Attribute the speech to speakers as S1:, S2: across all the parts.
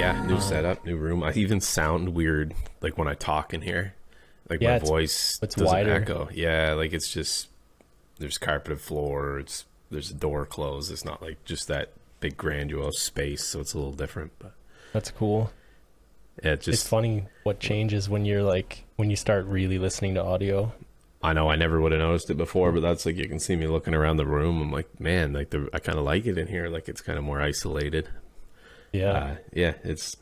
S1: Yeah, new setup, new room. I even sound weird like when I talk in here. Like
S2: Yeah,
S1: my
S2: it's-
S1: voice
S2: it's
S1: doesn't
S2: wider.
S1: echo. Yeah, like it's just there's carpeted floor. It's there's a door closed. It's not like just that big grandiose space, so it's a little different. But
S2: That's cool.
S1: yeah, it
S2: it's
S1: just
S2: funny what changes when you're like when you start really listening to audio.
S1: I know I never would have noticed it before, but that's like you can see me looking around the room. I'm like, man, like the I kind of like it in here. Like it's kind of more isolated.
S2: Yeah.
S1: uh, yeah, it's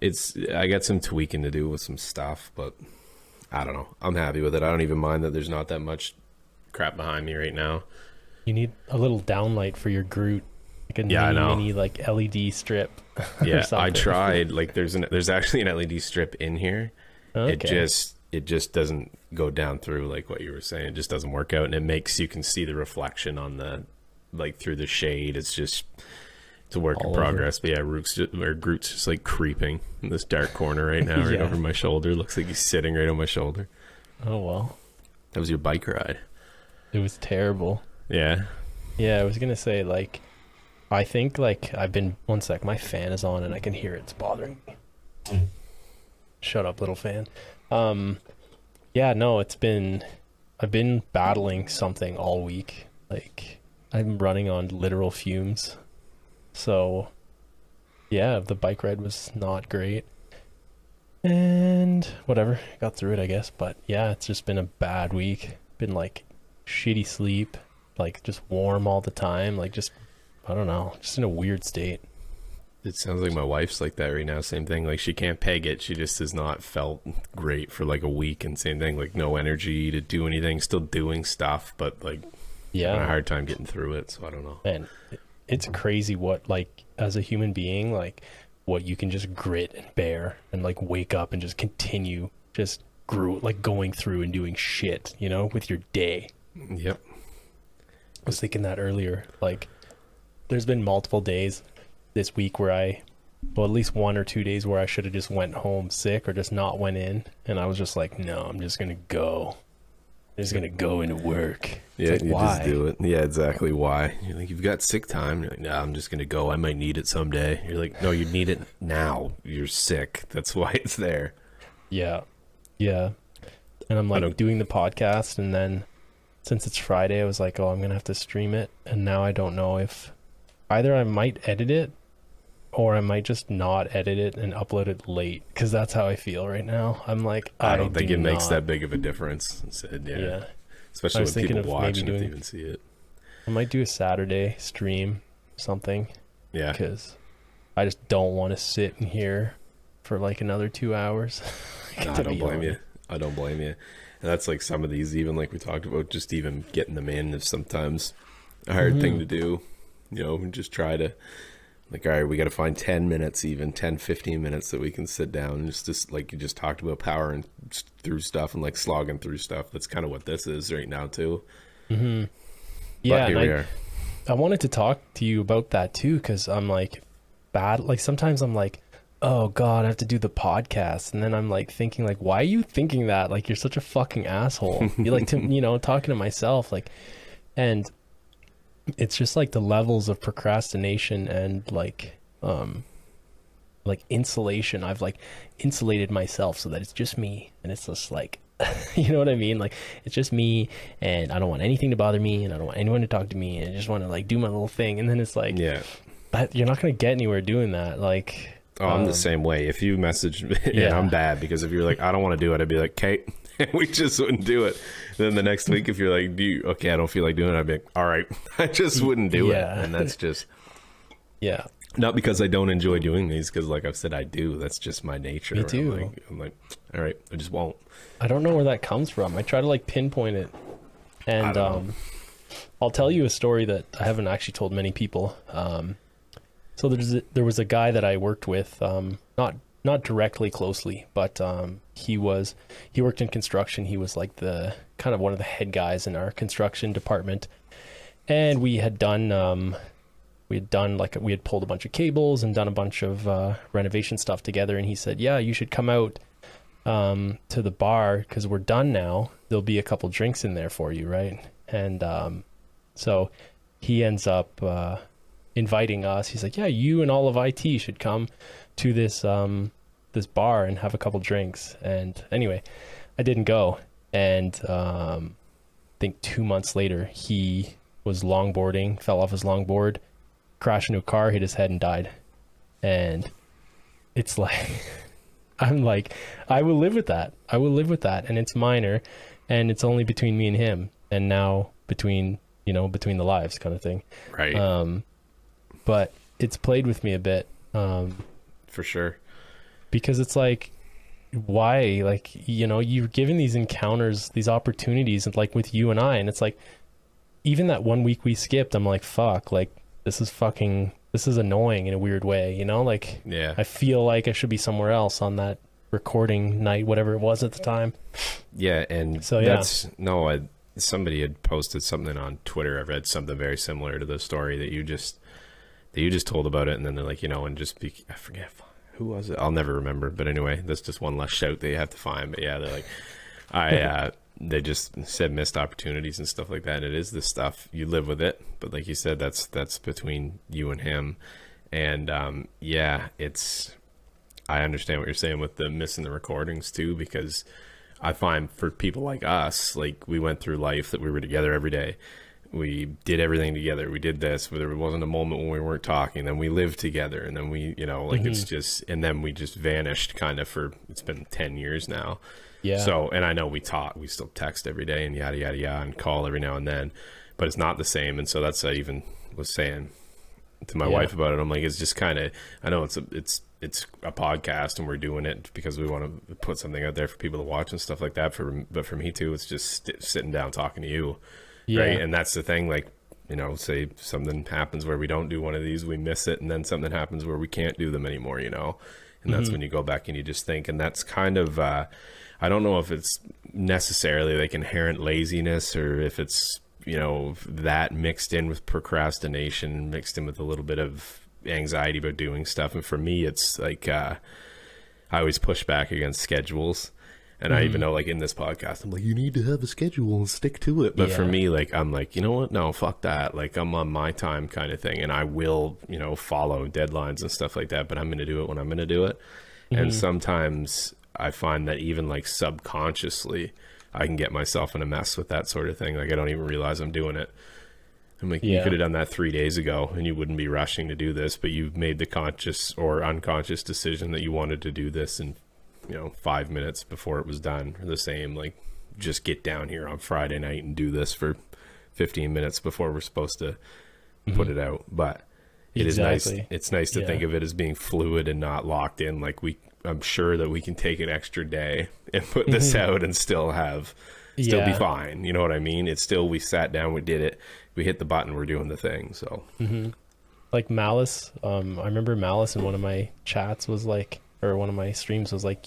S1: it's I got some tweaking to do with some stuff, but I don't know. I'm happy with it. I don't even mind that there's not that much crap behind me right now.
S2: you need a little downlight for your Groot. Like a
S1: Yeah, I
S2: mini,
S1: know.
S2: mini like LED strip.
S1: Yeah, I tried. Like there's an there's actually an LED strip in here.
S2: Okay.
S1: It just it just doesn't go down through like what you were saying. It just doesn't work out, and it makes you can see the reflection on the like through the shade. It's just it's a work
S2: All
S1: in
S2: over.
S1: progress. But yeah, Rook's just, or Groot's just like creeping in this dark corner right now, right
S2: Yeah.
S1: over my shoulder. Looks like he's sitting right on my shoulder.
S2: Oh well.
S1: That was your bike ride.
S2: It was terrible.
S1: Yeah.
S2: Yeah, I was gonna say like I think like I've been one sec, my fan is on and I can hear it's bothering me. Shut up, little fan. Um yeah, no, it's been I've been battling something all week. Like I'm running on literal fumes. So yeah, the bike ride was not great. And whatever, got through it I guess, but yeah, it's just been a bad week. Been like shitty sleep, like just warm all the time, like just I don't know, just in a weird state.
S1: It sounds like my wife's like that right now. Same thing. Like she can't peg it. She just has not felt great for like a week. And same thing, like no energy to do anything. Still doing stuff, but like having a hard time getting through it. So I don't know.
S2: and it's crazy what like as a human being, like what you can just grit and bear and like wake up and just continue just grew like going through and doing shit, you know, with your day.
S1: Yep.
S2: I was thinking that earlier. Like, there's been multiple days this week where I, well, at least one or two days where I should have just went home sick or just not went in, and I was just like, no, I'm just gonna go. I'm just gonna go into work. It's
S1: Yeah,
S2: like,
S1: you
S2: why?
S1: just do it. Yeah, exactly. Why? You're like, you've got sick time. You're like, nah, I'm just gonna go. I might need it someday. You're like, no, you need it now. You're sick. That's why it's there.
S2: Yeah, yeah. And I'm like doing the podcast, and then since it's Friday, I was like, oh, I'm gonna have to stream it, and now I don't know if either I might edit it or I might just not edit it and upload it late because that's how I feel right now. I'm like, I,
S1: I, don't think
S2: do
S1: it makes
S2: not-
S1: that big of a difference. Instead, yeah.
S2: Yeah.
S1: Especially when people watch and if
S2: doing-
S1: even see it.
S2: I might do a Saturday stream, something,
S1: Yeah.
S2: because I just don't want to sit in here for like another two hours.
S1: No, I don't blame you. I don't blame you. And that's like some of these, even like we talked about, just even getting them in is sometimes a hard
S2: Mm-hmm.
S1: thing to do. You know, just try to, like, all right, we got to find 10 minutes, even 10, 15 minutes that we can sit down and just, just like you just talked about, power and through stuff and like slogging through stuff. That's kind of what this is right now, too. Mm-hmm.
S2: Yeah,
S1: but here we
S2: I,
S1: are.
S2: I wanted to talk to you about that too because I'm like bad. Like sometimes I'm like, oh god, I have to do the podcast, and then I'm like thinking like, why are you thinking that? Like you're such a fucking asshole. you like to you know talking to myself like, and it's just like the levels of procrastination and like um like insulation. I've like insulated myself so that it's just me, and it's just like. you know what I mean? Like it's just me, and I don't want anything to bother me, and I don't want anyone to talk to me, and I just want to like do my little thing. And then it's like,
S1: Yeah.
S2: that, you're not gonna get anywhere doing that. Like,
S1: Oh, I'm
S2: Um,
S1: the same way. If you message me, Yeah. I'm bad because if you're like, I don't want to do it, I'd be like, Kate, we just wouldn't do it. then the next week, if you're like, do you, okay, I don't feel like doing it, I'd be like, all right, I just wouldn't do
S2: Yeah.
S1: it. And that's just
S2: yeah,
S1: not because I don't enjoy doing these, because like I've said, I do. That's just my nature.
S2: Me
S1: I'm
S2: too.
S1: like, I'm like, all right, I just won't.
S2: I don't know where that comes from. I try to like pinpoint it, and um, I'll tell you a story that I haven't actually told many people. Um, so there's a, there was a guy that I worked with, um, not not directly closely, but um, he was he worked in construction. He was like the kind of one of the head guys in our construction department, and we had done um, we had done like we had pulled a bunch of cables and done a bunch of uh, renovation stuff together. And he said, "Yeah, you should come out." um, to the bar because we're done now. There'll be a couple drinks in there for you, right? And um, so he ends up uh, inviting us. He's like, "Yeah, you and all of IT should come to this um this bar and have a couple drinks." And anyway, I didn't go. And um I think 2 months later, he was longboarding, fell off his longboard, crashed into a car, hit his head and died. And it's like I'm like I will live with that. I will live with that and it's minor and it's only between me and him and now between, you know, between the lives kind of thing.
S1: Right.
S2: Um, but it's played with me a bit um,
S1: for sure.
S2: because it's like, why? Like, you know, you're given these encounters, these opportunities, and like with you and I, and it's like, even that one week we skipped, I'm like, fuck, like, this is fucking, this is annoying in a weird way, you know? Like,
S1: Yeah.
S2: I feel like I should be somewhere else on that recording night, whatever it was at the time.
S1: Yeah, and
S2: So, yeah.
S1: that's no. I, somebody had posted something on Twitter. I read something very similar to the story that you just that you just told about it, and then they're like, you know, and just be I forget who was it. I'll never remember. But anyway, that's just one less shout that you have to find. But yeah, they're like, I. uh They just said missed opportunities and stuff like that. And it is this stuff you live with it, but like you said, that's that's between you and him. And um, yeah, it's I understand what you're saying with the missing the recordings too, because I find for people like us, like we went through life that we were together every day. We did everything together. We did this, but there wasn't a moment when we weren't talking. Then we lived together, and then we, you know, like it's mm-hmm. just, and then we just vanished kind of for it's been 10 years now.
S2: Yeah.
S1: So, and I know we talk, we still text every day and yada, yada, yada, and call every now and then, but it's not the same. And so that's, I even was saying to my
S2: Yeah.
S1: wife about it. I'm like, it's just kind of, I know it's a, it's, it's a podcast and we're doing it because we want to put something out there for people to watch and stuff like that. For, but for me too, it's just st- sitting down talking to you.
S2: Yeah.
S1: Right. And that's the thing. Like, you know, say something happens where we don't do one of these, we miss it. And then something happens where we can't do them anymore, you know? And that's when you go back and you just think, and that's kind of, uh, I don't know if it's necessarily like inherent laziness or if it's, you know, that mixed in with procrastination, mixed in with a little bit of anxiety about doing stuff. And for me, it's like, uh, I always push back against schedules. And I even mm-hmm. know, like in this podcast, I'm like, you need to have a schedule and stick to it. But for me, like, I'm like, you know what? No, fuck that. Like, I'm on my time kind of thing. And I will, you know, follow deadlines and stuff like that. But I'm going to do it when I'm going to do it. And mm-hmm. sometimes I find that even like subconsciously, I can get myself in a mess with that sort of thing. Like, I don't even realize I'm doing it. I'm like, you could have done that three days ago and you wouldn't be rushing to do this, but you've made the conscious or unconscious decision that you wanted to do this in, you know, five minutes before it was done. Or the same, like, just get down here on Friday night and do this for 15 minutes before we're supposed to put it mm-hmm. out. But it is
S2: Exactly.
S1: nice. It's nice to
S2: Yeah.
S1: think of it as being fluid and not locked in. Like, we, I'm sure that we can take an extra day and put this mm-hmm. out and still have still be fine. You know what I mean? It's still we sat down, we did it, we hit the button, we're doing the thing. So mm-hmm.
S2: like Malice, um, I remember Malice in one of my chats was like, or one of my streams was like,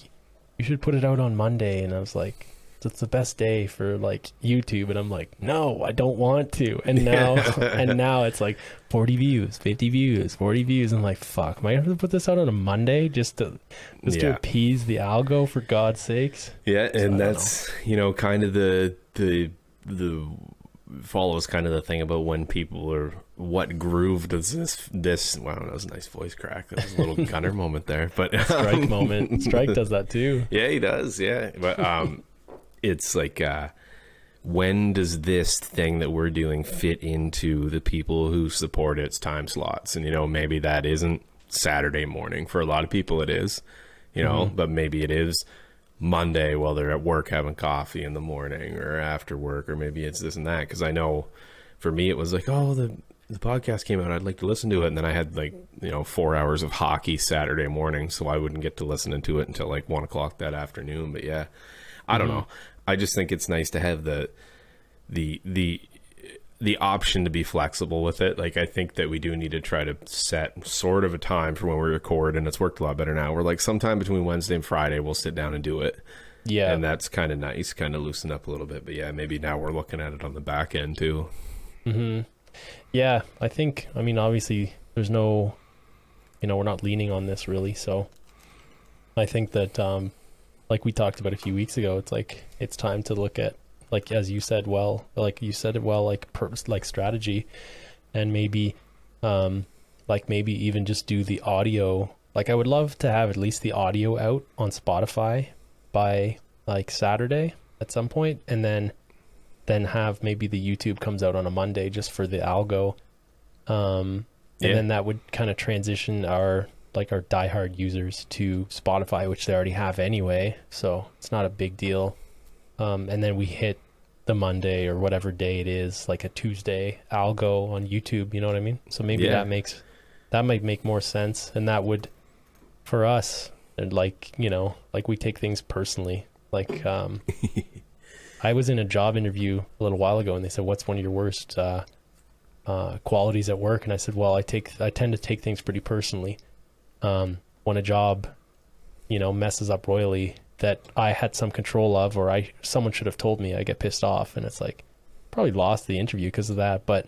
S2: you should put it out on Monday, and I was like, it's the best day for like YouTube, and I'm like, no, I don't want to, and now, and now it's like 40 views, 50 views, 40 views, I'm like, fuck, am I gonna have to put this out on a Monday just to, just to appease the algo for God's sakes?
S1: yeah,
S2: don't
S1: and that's you know kind of the the the follows kind of the thing about when people are what groove does this this wow that was a nice voice crack that was a little gunner moment there but
S2: Strike moment. Strike does that too.
S1: Yeah, he does. Yeah, but um, it's like uh, when does this thing that we're doing fit into the people who support its time slots? And you know, maybe that isn't Saturday morning for a lot of people. It is, you know, but maybe it is Monday while they're at work having coffee in the morning or after work, or maybe it's this and that. Because I know for me, it was like, oh, the the podcast came out. I'd like to listen to it, and then I had like you know four hours of hockey Saturday morning, so I wouldn't get to listening to it until like one o'clock that afternoon. But yeah, I don't know. I just think it's nice to have the the the the option to be flexible with it. Like I think that we do need to try to set sort of a time for when we record, and it's worked a lot better now. We're like sometime between Wednesday and Friday, we'll sit down and do it,
S2: Yeah.
S1: and that's kind of nice, kind of loosen up a little bit. But yeah, maybe now we're looking at it on the back end too.
S2: hmm Yeah, I think. I mean, obviously, there's no, you know, we're not leaning on this really. So, I think that, um, like we talked about a few weeks ago, it's like it's time to look at, like as you said, well, like you said it well, like purpose, like strategy, and maybe, um, like maybe even just do the audio. Like I would love to have at least the audio out on Spotify by like Saturday at some point, and then then have maybe the YouTube comes out on a Monday just for the algo. Um, and
S1: Yeah.
S2: then that would kind of transition our like our diehard users to Spotify, which they already have anyway, so it's not a big deal. Um, and then we hit the Monday or whatever day it is, like a Tuesday algo on YouTube. You know what I mean? So maybe
S1: Yeah.
S2: that makes that might make more sense, and that would for us and like you know like we take things personally. Like um, I was in a job interview a little while ago, and they said, "What's one of your worst uh, uh, qualities at work?" And I said, "Well, I take I tend to take things pretty personally. Um, when a job, you know, messes up royally that I had some control of, or I someone should have told me, I get pissed off, and it's like probably lost the interview because of that. But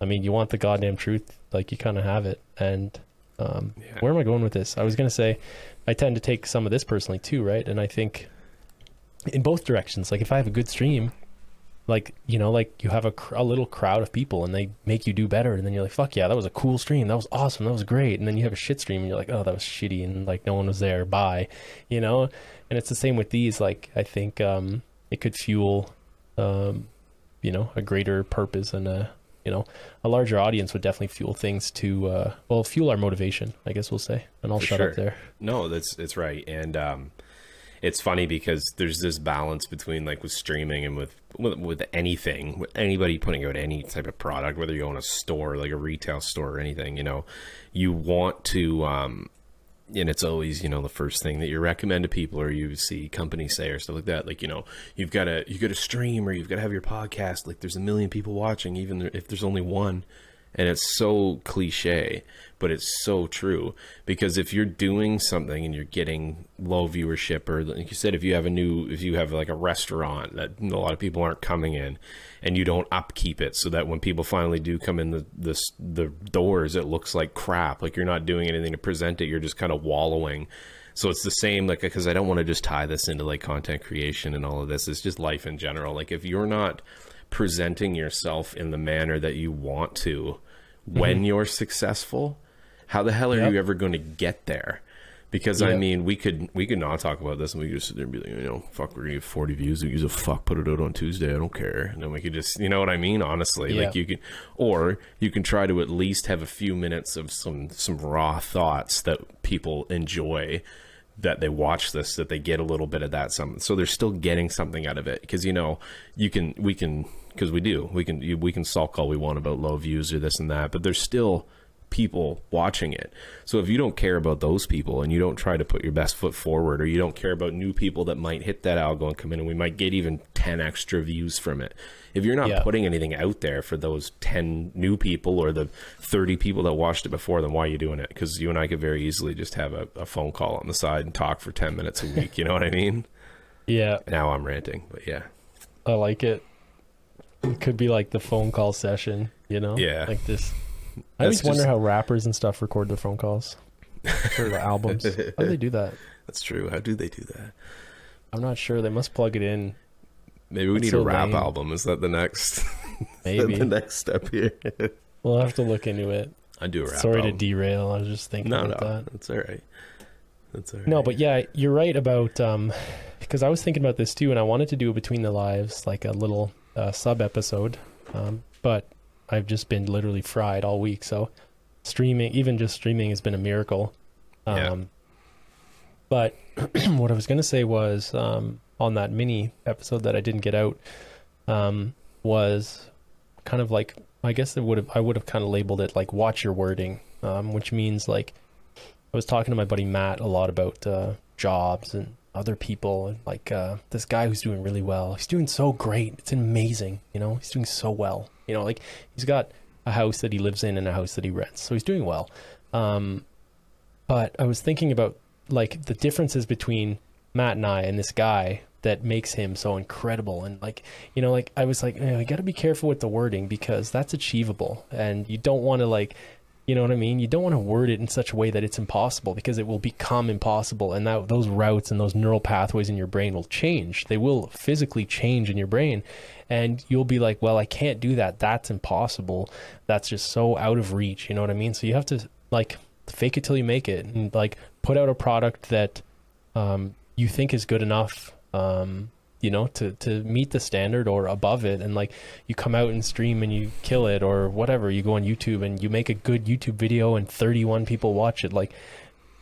S2: I mean, you want the goddamn truth, like you kind of have it. And um,
S1: Yeah.
S2: where am I going with this? I was gonna say I tend to take some of this personally too, right? And I think in both directions. Like if I have a good stream, like you know, like you have a, cr- a little crowd of people and they make you do better, and then you're like, fuck yeah, that was a cool stream, that was awesome, that was great. And then you have a shit stream and you're like, oh, that was shitty, and like no one was there. Bye, you know. And it's the same with these. Like I think um, it could fuel, um, you know, a greater purpose and a you know a larger audience would definitely fuel things to uh, well fuel our motivation. I guess we'll say. And I'll
S1: For
S2: shut
S1: sure.
S2: up there.
S1: No, that's it's right, and um, it's funny because there's this balance between like with streaming and with, with with anything, with anybody putting out any type of product, whether you own a store, like a retail store or anything, you know, you want to. Um, and it's always you know the first thing that you recommend to people or you see companies say or stuff like that like you know you've got to you got to stream or you've got to have your podcast like there's a million people watching even if there's only one and it's so cliche but it's so true. Because if you're doing something and you're getting low viewership or like you said if you have a new if you have like a restaurant that a lot of people aren't coming in and you don't upkeep it so that when people finally do come in the the, the doors it looks like crap. Like you're not doing anything to present it. You're just kind of wallowing. So it's the same like because i don't want to just tie this into like content creation and all of this. It's just life in general. Like if you're not presenting yourself in the manner that you want to mm-hmm. when you're successful how the hell are
S2: Yep.
S1: you ever going to get there because I mean, we could we could not talk about this, and we could just sit there and be like, you know, fuck, we're gonna get forty views. We use a fuck, put it out on Tuesday. I don't care. And then we could just, you know what I mean? Honestly, like you can, or you can try to at least have a few minutes of some some raw thoughts that people enjoy. That they watch this, that they get a little bit of that, some so they're still getting something out of it. Because you know, you can we can because we do we can you, we can sulk all we want about low views or this and that, but there's still people watching it. So if you don't care about those people and you don't try to put your best foot forward or you don't care about new people that might hit that algo and come in and we might get even 10 extra views from it. If you're not
S2: Yeah.
S1: putting anything out there for those 10 new people or the 30 people that watched it before, then why are you doing it? Because you and I could very easily just have a, a phone call on the side and talk for 10 minutes a week. You know what I mean?
S2: Yeah,
S1: Now I'm ranting, but yeah.
S2: I like it. It could be like the phone call session, you know?
S1: Yeah.
S2: Like this. I always wonder
S1: just-
S2: how rappers and stuff record their phone calls for the albums. How do they do that?
S1: That's true. How do they do that?
S2: I'm not sure. They must plug it in.
S1: Maybe we
S2: That's
S1: need a rap
S2: lame.
S1: album. Is that the next
S2: Maybe.
S1: the next step here?
S2: We'll have to look into it.
S1: I do a rap
S2: Sorry
S1: album.
S2: to derail. I was just thinking
S1: No, no,
S2: about that.
S1: that's all right. That's all right.
S2: No, but yeah, you're right about um because I was thinking about this too and I wanted to do a between the lives like a little uh, sub episode. Um but I've just been literally fried all week, so streaming even just streaming has been a miracle. Um
S1: Yeah.
S2: but what I was going to say was um on that mini episode that I didn't get out um was kind of like I guess it would have I would have kind of labeled it like watch your wording, um, which means like I was talking to my buddy Matt a lot about uh, jobs and other people like uh, this guy who's doing really well. He's doing so great. It's amazing, you know. He's doing so well. You know, like he's got a house that he lives in and a house that he rents, so he's doing well. Um, but I was thinking about like the differences between Matt and I and this guy that makes him so incredible and like you know like I was like you, know, you got to be careful with the wording because that's achievable and you don't want to like You know what I mean? You don't want to word it in such a way that it's impossible because it will become impossible and that those routes and those neural pathways in your brain will change. They will physically change in your brain and you'll be like, "Well, I can't do that. That's impossible. That's just so out of reach." You know what I mean? So you have to like fake it till you make it and like put out a product that um, you think is good enough um, you know to to meet the standard or above it. And like you come out and stream and you kill it or whatever. You go on youtube and you make a good youtube video and 31 people watch it. Like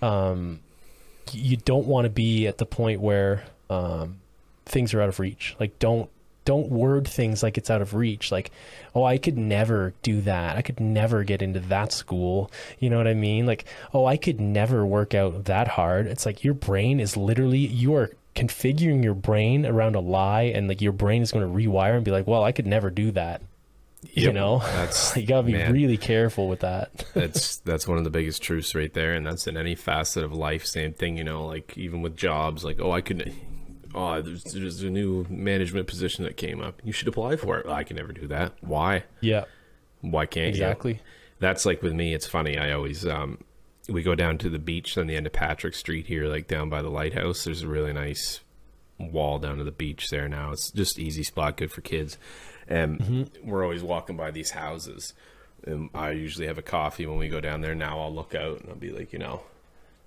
S2: um you don't want to be at the point where um things are out of reach. Like don't don't word things like it's out of reach. Like oh i could never do that. I could never get into that school. You know what i mean? Like oh i could never work out that hard. It's like your brain is literally you are configuring your brain around a lie and like your brain is going to rewire and be like well i could never do that. You know?
S1: That's
S2: you gotta be
S1: man.
S2: really careful with that.
S1: That's that's one of the biggest truths right there and that's in any facet of life same thing you know like even with jobs like oh i could oh there's, there's a new management position that came up. You should apply for it. I can never do that. Why?
S2: Yeah.
S1: Why can't you?
S2: Exactly.
S1: That's like with me it's funny. I always um we go down to the beach on the end of patrick street here like down by the lighthouse. There's a really nice wall down to the beach there now. It's just easy spot good for kids. And we're always walking by these houses. And i usually have a coffee when we go down there. Now i'll look out and i'll be like you know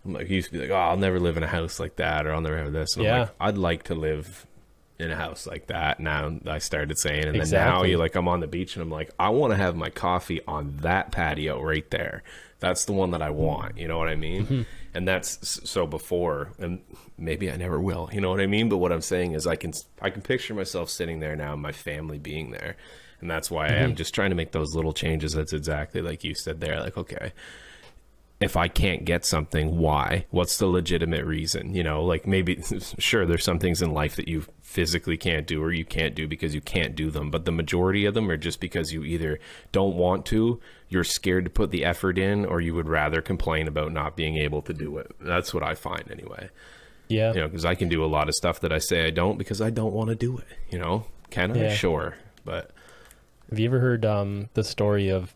S1: i'm like he used to be like oh i'll never live in a house like that or i'll never have this and I'm
S2: Yeah.
S1: like, i'd like to live in a house like that now i started saying and then now
S2: Exactly.
S1: you like i'm on the beach and i'm like i want to have my coffee on that patio right there that's the one that i want you know what i mean
S2: Mm-hmm.
S1: and that's so before and maybe i never will you know what i mean but what i'm saying is i can i can picture myself sitting there now and my family being there and that's why
S2: Mm-hmm.
S1: i am just trying to make those little changes that's exactly like you said there like okay if I can't get something, why? What's the legitimate reason? You know, like maybe, sure, there's some things in life that you physically can't do or you can't do because you can't do them, but the majority of them are just because you either don't want to, you're scared to put the effort in, or you would rather complain about not being able to do it. That's what I find anyway.
S2: yeah
S1: You know, because I can do a lot of stuff that I say I don't because I don't want to do it. You know, can I?
S2: Yeah.
S1: Sure. But
S2: Have you ever heard um, the story of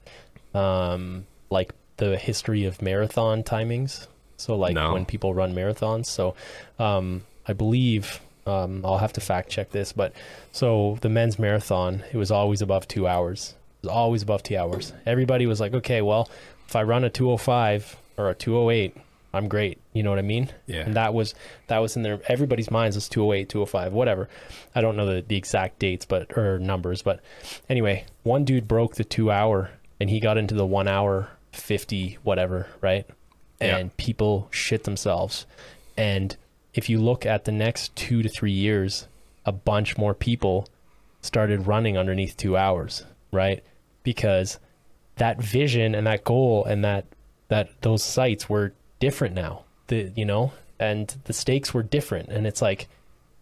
S2: um, like the history of marathon timings? So like
S1: No.
S2: when people run marathons. So um, I believe um, I'll have to fact check this, but so the men's marathon it was always above two hours. It was always above two hours. Everybody was like, okay, well, if I run a 205 or a 208, I'm great. You know what I mean?
S1: Yeah.
S2: And that was that was in their everybody's minds was 208, 205, whatever. I don't know the, the exact dates but or numbers, but anyway, one dude broke the two hour and he got into the one hour 50 whatever, right?
S1: Yeah.
S2: And people shit themselves. And if you look at the next two to three years, a bunch more people started running underneath two hours, right? Because that vision and that goal and that that those sights were different now. The you know, and the stakes were different. And it's like,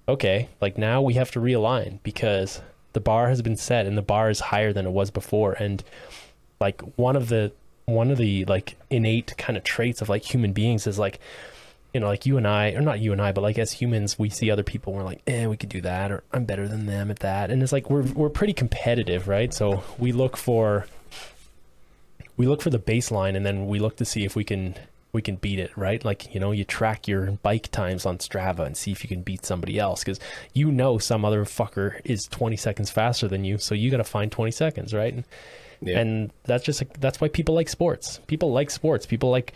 S2: okay, like now we have to realign because the bar has been set and the bar is higher than it was before. And like one of the one of the like innate kind of traits of like human beings is like you know like you and i or not you and i but like as humans we see other people and we're like eh we could do that or i'm better than them at that and it's like we're we're pretty competitive right? So we look for we look for the baseline and then we look to see if we can we can beat it right? Like you know you track your bike times on strava and see if you can beat somebody else because you know some other fucker is 20 seconds faster than you so you got to find 20 seconds right? And,
S1: yeah.
S2: and that's just that's why people like sports people like sports people like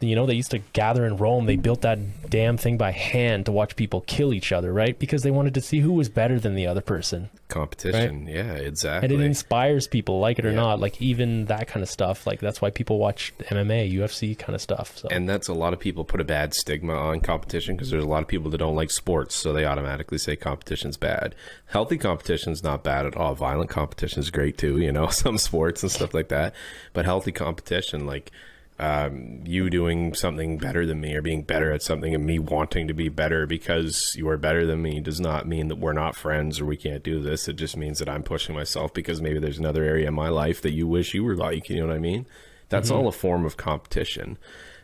S2: you know they used to gather in rome. They built that damn thing by hand to watch people kill each other right? Because they wanted to see who was better than the other person.
S1: Competition. Yeah, exactly.
S2: and it inspires people like it or
S1: Yeah.
S2: not like even that kind of stuff. Like that's why people watch mma ufc kind of stuff so.
S1: And that's a lot of people put a bad stigma on competition because there's a lot of people that don't like sports so they automatically say competition's bad. Healthy competition's not bad at all. Violent competition's great too you know some sports and stuff like that. But healthy competition like um, you doing something better than me or being better at something and me wanting to be better because you are better than me does not mean that we're not friends or we can't do this. It just means that i'm pushing myself because maybe there's another area in my life that you wish you were like you know what i mean? That's all a form of competition.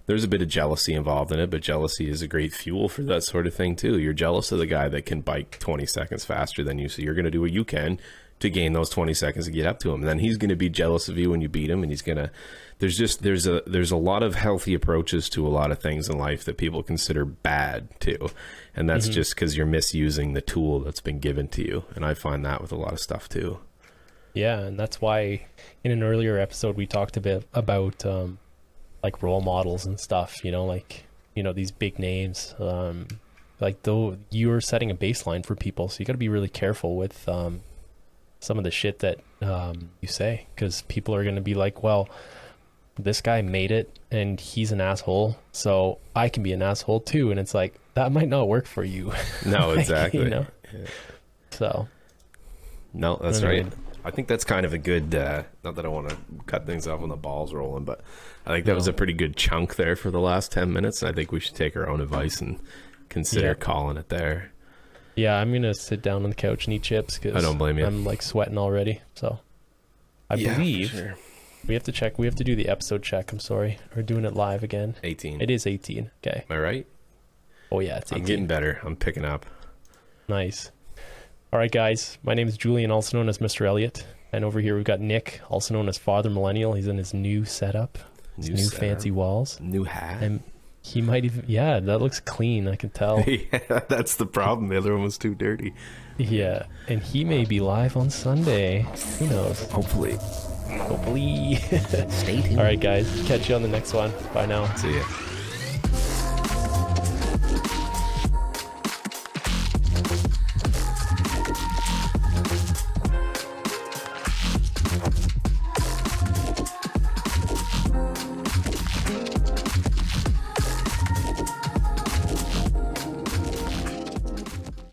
S1: There's a bit of jealousy involved in it, but jealousy is a great fuel for that sort of thing too. You're jealous of the guy that can bike 20 seconds faster than you, so you're going to do what you can to gain those 20 seconds to get up to him. And then he's going to be jealous of you when you beat him and he's going to there's just there's a there's a lot of healthy approaches to a lot of things in life that people consider bad too. And that's
S2: Mm-hmm.
S1: just cuz you're misusing the tool that's been given to you. And I find that with a lot of stuff too.
S2: Yeah, and that's why in an earlier episode we talked a bit about um, like role models and stuff. You know, like you know these big names. Um, like though you're setting a baseline for people, so you got to be really careful with um, some of the shit that um, you say because people are going to be like, well, this guy made it and he's an asshole, so I can be an asshole too. And it's like that might not work for you.
S1: No,
S2: Like,
S1: exactly.
S2: you know? So
S1: No, that's right. I think that's kind of a good. Uh, not that I want to cut things off when the ball's rolling, but I think that was a pretty good chunk there for the last ten minutes. And I think we should take our own advice and consider
S2: Yeah.
S1: calling it there.
S2: Yeah, I'm gonna sit down on the couch and eat chips because
S1: I don't blame you.
S2: I'm like sweating already. So I
S1: Yeah,
S2: believe
S1: sure.
S2: we have to check. We have to do the episode check. I'm sorry, we're doing it live again.
S1: eighteen.
S2: It is 18. Okay.
S1: Am I right?
S2: Oh yeah, it's
S1: I'm getting better. I'm picking up.
S2: Nice. All right, guys. My name is Julian, also known as Mr. Elliott, and over here we've got Nick, also known as Father Millennial. He's in his new setup, his new,
S1: setup,
S2: fancy walls,
S1: new hat.
S2: and he might even. Yeah, that looks clean. I can tell.
S1: yeah, that's the problem. The other one was too dirty.
S2: yeah, and he may be live on Sunday. Who knows?
S1: Hopefully.
S2: Hopefully.
S1: Stay tuned.
S2: All right, guys. Catch you on the next one. Bye now.
S1: See ya.